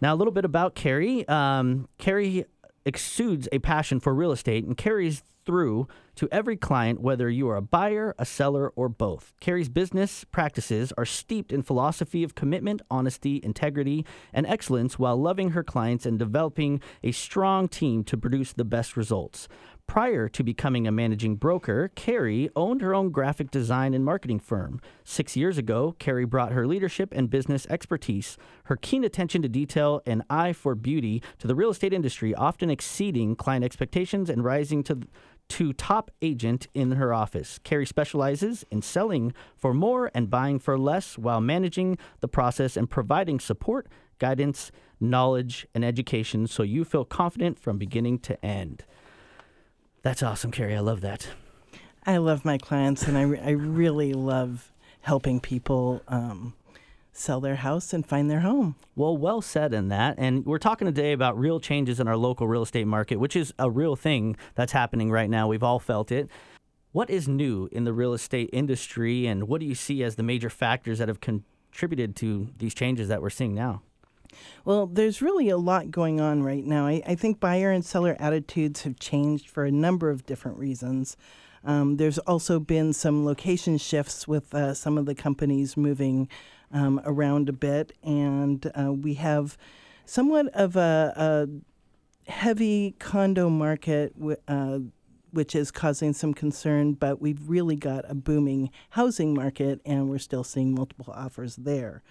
Now, a little bit about Carrie. Um, Carrie exudes a passion for real estate and carries through to every client, whether you are a buyer, a seller, or both. Carrie's business practices are steeped in philosophy of commitment, honesty, integrity, and excellence while loving her clients and developing a strong team to produce the best results. Prior to becoming a managing broker, Carrie owned her own graphic design and marketing firm. Six years ago, Carrie brought her leadership and business expertise, her keen attention to detail, and eye for beauty to the real estate industry, often exceeding client expectations and rising to to top agent in her office. Carrie specializes in selling for more and buying for less while managing the process and providing support, guidance, knowledge, and education so you feel confident from beginning to end. That's awesome, Carrie. I love that. I love my clients, and I, re- I really love helping people um, sell their house and find their home. Well, well said in that. And we're talking today about real changes in our local real estate market, which is a real thing that's happening right now. We've all felt it. What is new in the real estate industry, and what do you see as the major factors that have contributed to these changes that we're seeing now? Well, there's really a lot going on right now. I, I think buyer and seller attitudes have changed for a number of different reasons. Um, there's also been some location shifts with uh, some of the companies moving um, around a bit, and uh, we have somewhat of a, a heavy condo market. Uh, which is causing some concern, but we've really got a booming housing market and we're still seeing multiple offers there.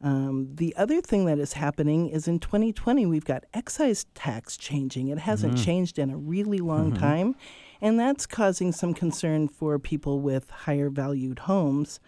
Um, the other thing that is happening is in 2020, we've got excise tax changing. It hasn't Mm-hmm. changed in a really long time, and that's causing some concern for people with higher valued homes.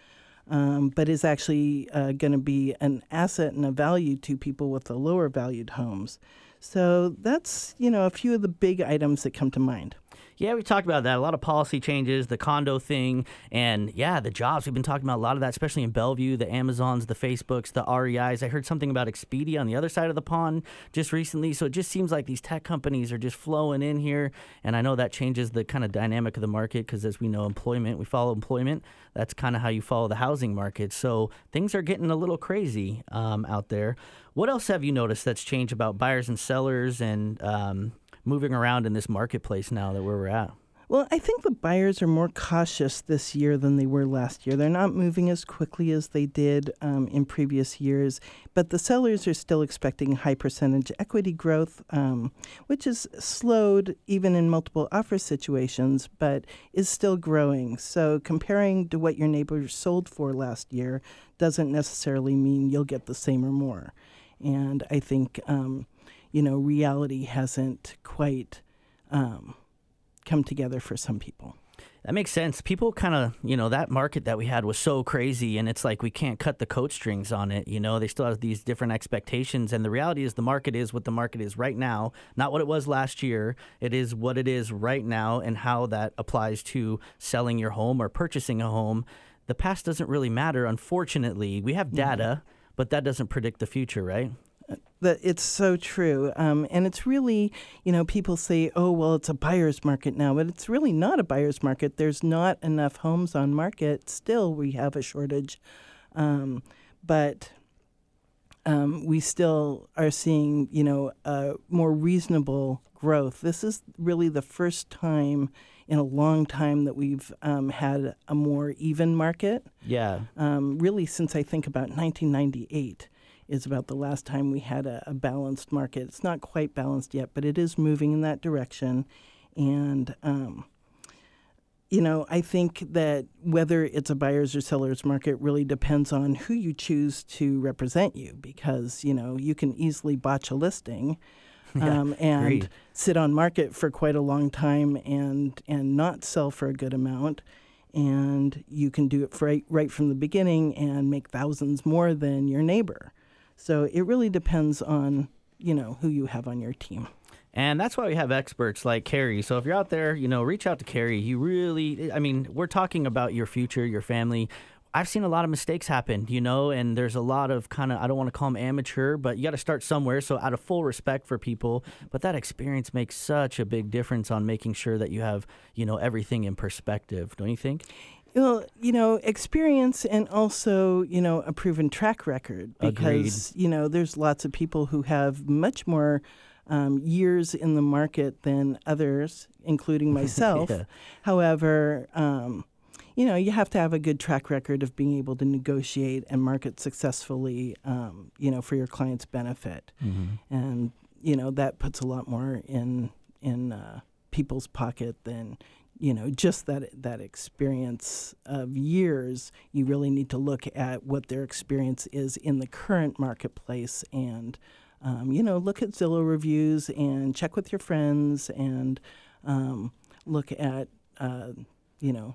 Um, but is actually uh, going to be an asset and a value to people with the lower valued homes. So that's you know a few of the big items that come to mind. Yeah, we talked about that. A lot of policy changes, the condo thing, and yeah, the jobs. We've been talking about a lot of that, especially in Bellevue, the Amazons, the Facebooks, the REIs. I heard something about Expedia on the other side of the pond just recently. So it just seems like these tech companies are just flowing in here. And I know that changes the kind of dynamic of the market because, as we know, employment, we follow employment. That's kind of how you follow the housing market. So things are getting a little crazy um, out there. What else have you noticed that's changed about buyers and sellers and um, moving around in this marketplace now that where we're at? Well, I think the buyers are more cautious this year than they were last year. They're not moving as quickly as they did um, in previous years, but the sellers are still expecting high percentage equity growth, um, which is slowed even in multiple offer situations, but is still growing. So, comparing to what your neighbors sold for last year doesn't necessarily mean you'll get the same or more. And I think, um, you know, reality hasn't quite um, come together for some people. That makes sense. People kind of, you know, that market that we had was so crazy, and it's like we can't cut the coat strings on it. You know, they still have these different expectations, and the reality is the market is what the market is right now, not what it was last year. It is what it is right now, and how that applies to selling your home or purchasing a home. The past doesn't really matter, unfortunately. We have data, but that doesn't predict the future, right? That it's so true, um, and it's really, you know, people say, "Oh, well, it's a buyer's market now," but it's really not a buyer's market. There's not enough homes on market. Still, we have a shortage, um, but um, we still are seeing, you know, a more reasonable growth. This is really the first time in a long time that we've um, had a more even market. Yeah. Um, really, since I think about 1998 is about the last time we had a, a, balanced market. It's not quite balanced yet, but it is moving in that direction. And, um, you know, I think that whether it's a buyer's or seller's market really depends on who you choose to represent you because, you know, you can easily botch a listing. Um, and sit on market for quite a long time and and not sell for a good amount and you can do it right, right from the beginning and make thousands more than your neighbor. So it really depends on, you know, who you have on your team. And that's why we have experts like Carrie. So if you're out there, you know, reach out to Carrie. You really, I mean, we're talking about your future, your family. I've seen a lot of mistakes happen, you know, and there's a lot of kind of, I don't want to call them amateur, but you got to start somewhere. So, out of full respect for people, but that experience makes such a big difference on making sure that you have, you know, everything in perspective, don't you think? Well, you know, experience and also, you know, a proven track record because, Agreed. you know, there's lots of people who have much more um, years in the market than others, including myself. Yeah. However, um, you know, you have to have a good track record of being able to negotiate and market successfully, um, you know, for your client's benefit. And, you know, that puts a lot more in, in uh, people's pocket than, you know, just that that experience of years, you really need to look at what their experience is in the current marketplace and, um, you know, look at Zillow reviews and check with your friends and um, look at, uh, you know,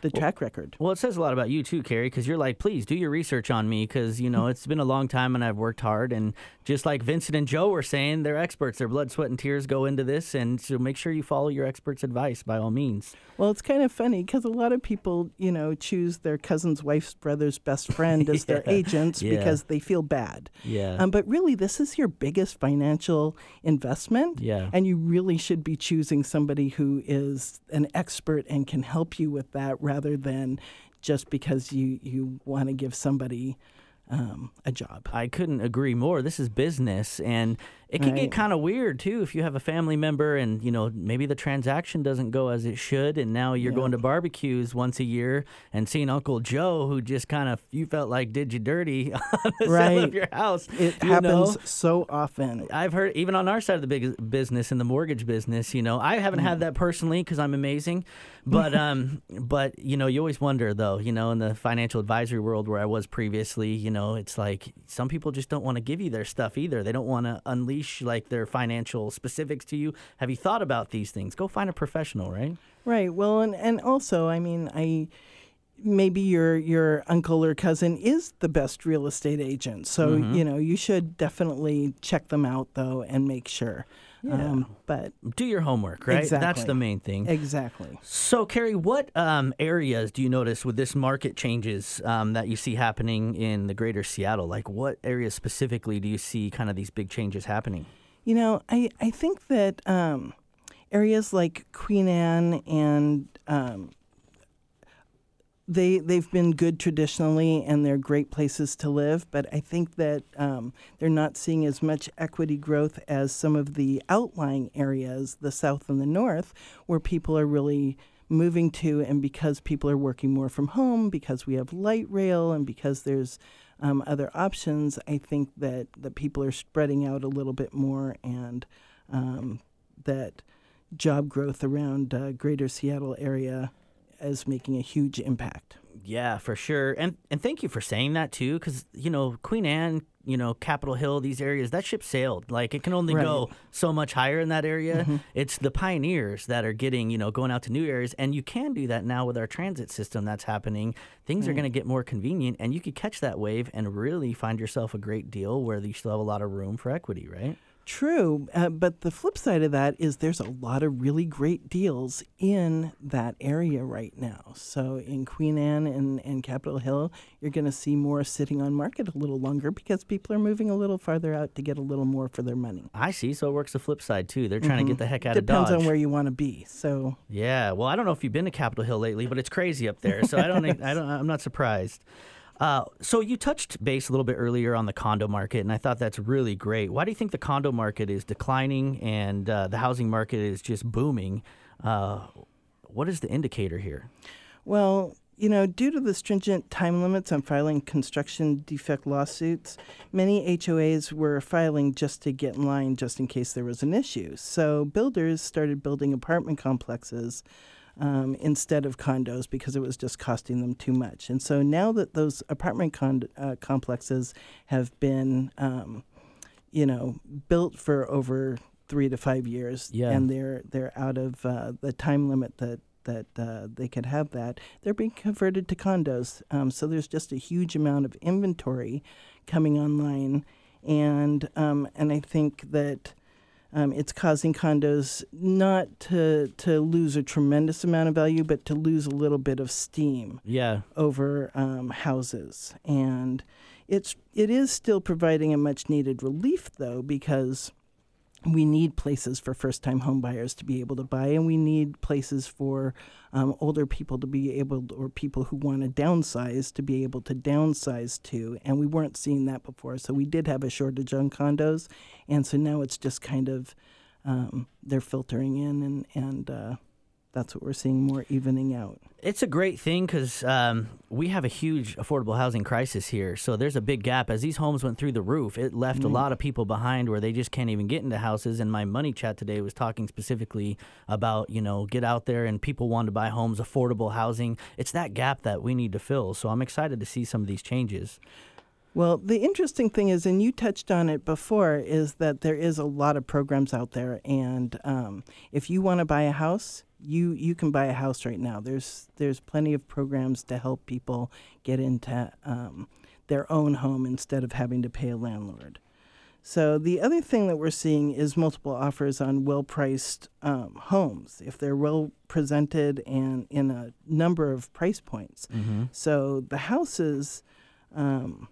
the track record. Well, it says a lot about you too, Carrie, because you're like, please do your research on me, because you know it's been a long time and I've worked hard, and just like Vincent and Joe were saying, they're experts. Their blood, sweat, and tears go into this, and so make sure you follow your experts' advice by all means. Well, it's kind of funny because a lot of people, you know, choose their cousin's wife's brother's best friend as their Yeah. agents Yeah. because they feel bad. Yeah. Um, but really, this is your biggest financial investment. Yeah. And you really should be choosing somebody who is an expert and can help you with that rather than just because you, you want to give somebody um, a job. I couldn't agree more. This is business, and it can get kind of weird too if you have a family member and you know maybe the transaction doesn't go as it should, and now you're going to barbecues once a year and seeing Uncle Joe, who just kind of you felt like did you dirty on the sale Right. of your house. It you happens know? so often. I've heard even on our side of the big business in the mortgage business, you know, I haven't Mm. had that personally because I'm amazing, but um, but you know, you always wonder though, you know, in the financial advisory world where I was previously, you know, it's like some people just don't want to give you their stuff either. They don't want to unleash like their financial specifics to you. Have you thought about these things? Go find a professional, right? Right. Well, and, and also, I mean, I maybe your your uncle or cousin is the best real estate agent. So Mm-hmm. you know you should definitely check them out though and make sure. Um, but Do your homework, right? That's Exactly. the main thing. exactly. So, Carrie, what um, areas do you notice with this market changes um, that you see happening in the greater Seattle? Like, what areas specifically do you see kind of these big changes happening? You know, I I think that um, areas like Queen Anne and um, they they've been good traditionally and they're great places to live but i think that um, they're not seeing as much equity growth as some of the outlying areas the south and the north where people are really moving to and because people are working more from home because we have light rail and because there's um, other options i think that that people are spreading out a little bit more and um, that job growth around uh, greater seattle area as making a huge impact. Yeah, for sure. And and thank you for saying that too, because you know Queen Anne, you know Capitol Hill, these areas that ship sailed. Like it can only Right. go so much higher in that area. Mm-hmm. It's the pioneers that are getting you know going out to new areas, and you can do that now with our transit system that's happening. Things are going to get more convenient, and you could catch that wave and really find yourself a great deal where you still have a lot of room for equity, right? True, uh, but the flip side of that is there's a lot of really great deals in that area right now. So in Queen Anne and, and Capitol Hill, you're going to see more sitting on market a little longer because people are moving a little farther out to get a little more for their money. I see. So it works the flip side too. They're trying to get the heck out Mm-hmm. Depends of Dodge. on where you want to be. So Yeah, well, I don't know if you've been to Capitol Hill lately, but it's crazy up there. So I don't, I don't, I'm not surprised. Uh, so you touched base a little bit earlier on the condo market, and I thought that's really great. Why do you think the condo market is declining and uh, the housing market is just booming? Uh, what is the indicator here? Well, you know, due to the stringent time limits on filing construction defect lawsuits, many HOAs were filing just to get in line just in case there was an issue. So builders started building apartment complexes um, instead of condos because it was just costing them too much. And so now that those apartment con- uh, complexes have been, um, you know, built for over three to five years, Yeah. and they're they're out of uh, the time limit that that uh, they could have that, they're being converted to condos. Um, so there's just a huge amount of inventory coming online, and um, and I think that. Um, it's causing condos not to to lose a tremendous amount of value, but to lose a little bit of steam Yeah, over um, houses, and it's it is still providing a much needed relief though because we need places for first time homebuyers to be able to buy, and we need places for um, older people to be able, or people who want to downsize to be able to downsize to. And we weren't seeing that before, so we did have a shortage on condos, and so now it's just kind of um, they're filtering in, and and uh, that's what we're seeing more evening out. it's a great thing because um, we have a huge affordable housing crisis here. So there's a big gap. As these homes went through the roof, it left a lot of people behind where they just can't even get into houses. And my money chat today was talking specifically about, you know, get out there and people want to buy homes, affordable housing. It's that gap that we need to fill. So I'm excited to see some of these changes. Well, the interesting thing is, and you touched on it before, is that there is a lot of programs out there, and um, if you want to buy a house, you you can buy a house right now. There's there's plenty of programs to help people get into um, their own home instead of having to pay a landlord. So the other thing that we're seeing is multiple offers on well-priced um, homes if they're well presented and in a number of price points. So the houses. Um,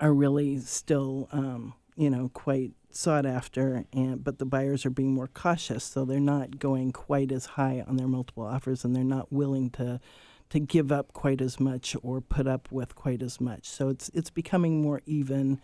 are really still, um, you know, quite sought after, and but the buyers are being more cautious, so they're not going quite as high on their multiple offers, and they're not willing to to give up quite as much or put up with quite as much. So it's it's becoming more even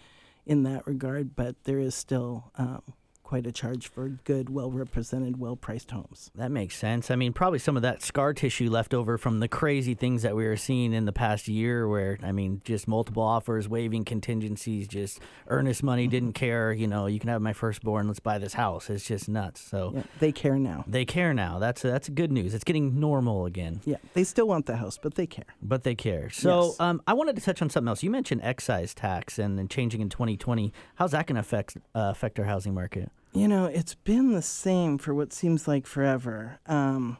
in that regard, but there is still um, quite a charge for good, well represented, well priced homes. That makes sense. I mean, probably some of that scar tissue left over from the crazy things that we were seeing in the past year, where, I mean, just multiple offers, waiving contingencies, just earnest money, didn't care. You know, you can have my firstborn, let's buy this house. It's just nuts. So Yeah, they care now. they care now. That's that's good news. It's getting normal again, Yeah, they still want the house, but they care. but they care. So Yes. um, I wanted to touch on something else. You mentioned excise tax and then changing in 2020. How's that going to affect uh, affect our housing market? You know, it's been the same for what seems like forever. Um,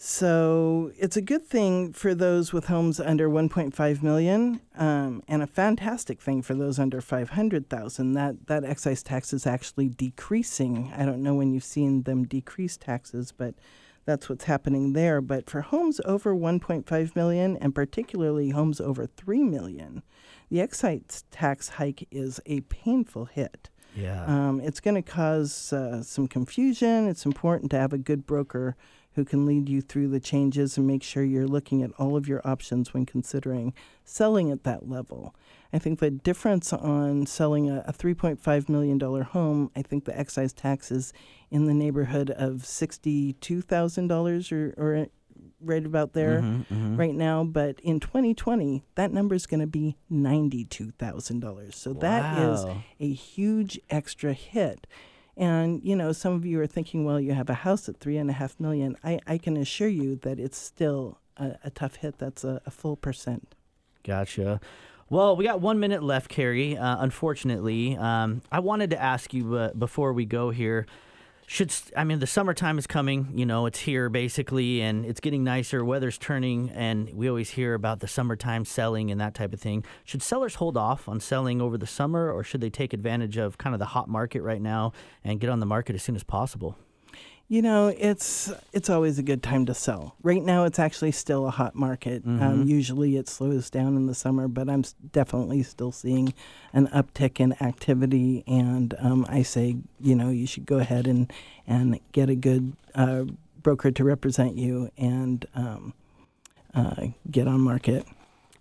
so it's a good thing for those with homes under 1.5 million, um, and a fantastic thing for those under 500,000. That that excise tax is actually decreasing. I don't know when you've seen them decrease taxes, but that's what's happening there. But for homes over 1.5 million, and particularly homes over 3 million, the excise tax hike is a painful hit. Yeah. Um, it's going to cause uh, some confusion. It's important to have a good broker who can lead you through the changes and make sure you're looking at all of your options when considering selling at that level. I think the difference on selling a, a $3.5 million home, I think the excise tax is in the neighborhood of $62,000 or, or right about there right now. But in 2020, that number is going to be $92,000. So that is a huge extra hit. And you know, some of you are thinking, well, you have a house at three and a half million. I, I can assure you that it's still a, a tough hit. That's a, a full percent. Gotcha. Well, we got one minute left, Carrie. Uh, unfortunately, um, I wanted to ask you uh, before we go here. Should I mean the summertime is coming? You know, it's here basically, and it's getting nicer. Weather's turning, and we always hear about the summertime selling and that type of thing. Should sellers hold off on selling over the summer, or should they take advantage of kind of the hot market right now and get on the market as soon as possible? You know, it's it's always a good time to sell. Right now, it's actually still a hot market. Um, Mhm. usually, it slows down in the summer, but I'm definitely still seeing an uptick in activity. And um, I say, you know, you should go ahead and and get a good uh, broker to represent you and um, uh, get on market.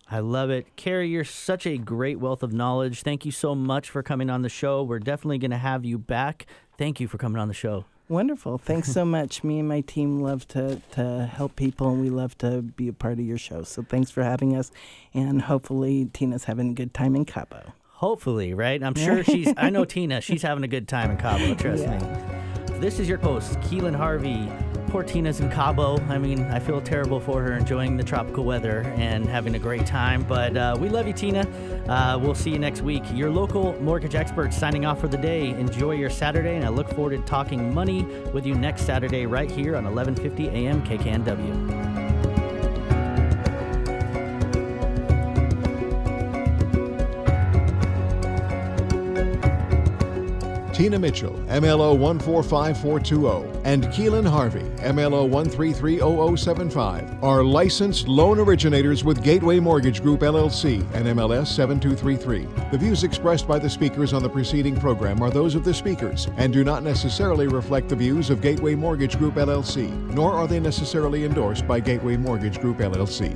I love it. Carrie, you're such a great wealth of knowledge. Thank you so much for coming on the show. We're definitely going to have you back. Thank you for coming on the show. Wonderful. Thanks so much. Me and my team love to, to help people, and we love to be a part of your show. So thanks for having us. And hopefully, Tina's having a good time in Cabo. Hopefully, right? I'm sure she's, I know Tina, she's having a good time in Cabo, trust me. This is your host, Keelan Harvey. Poor Tina's in Cabo. I mean, I feel terrible for her enjoying the tropical weather and having a great time, but uh, we love you, Tina. Uh, we'll see you next week. Your local mortgage expert signing off for the day. Enjoy your Saturday, and I look forward to talking money with you next Saturday right here on 1150 AM KKNW. Tina Mitchell, MLO 145420, and Keelan Harvey, MLO 1330075, are licensed loan originators with Gateway Mortgage Group LLC and MLS 7233. The views expressed by the speakers on the preceding program are those of the speakers and do not necessarily reflect the views of Gateway Mortgage Group LLC, nor are they necessarily endorsed by Gateway Mortgage Group LLC.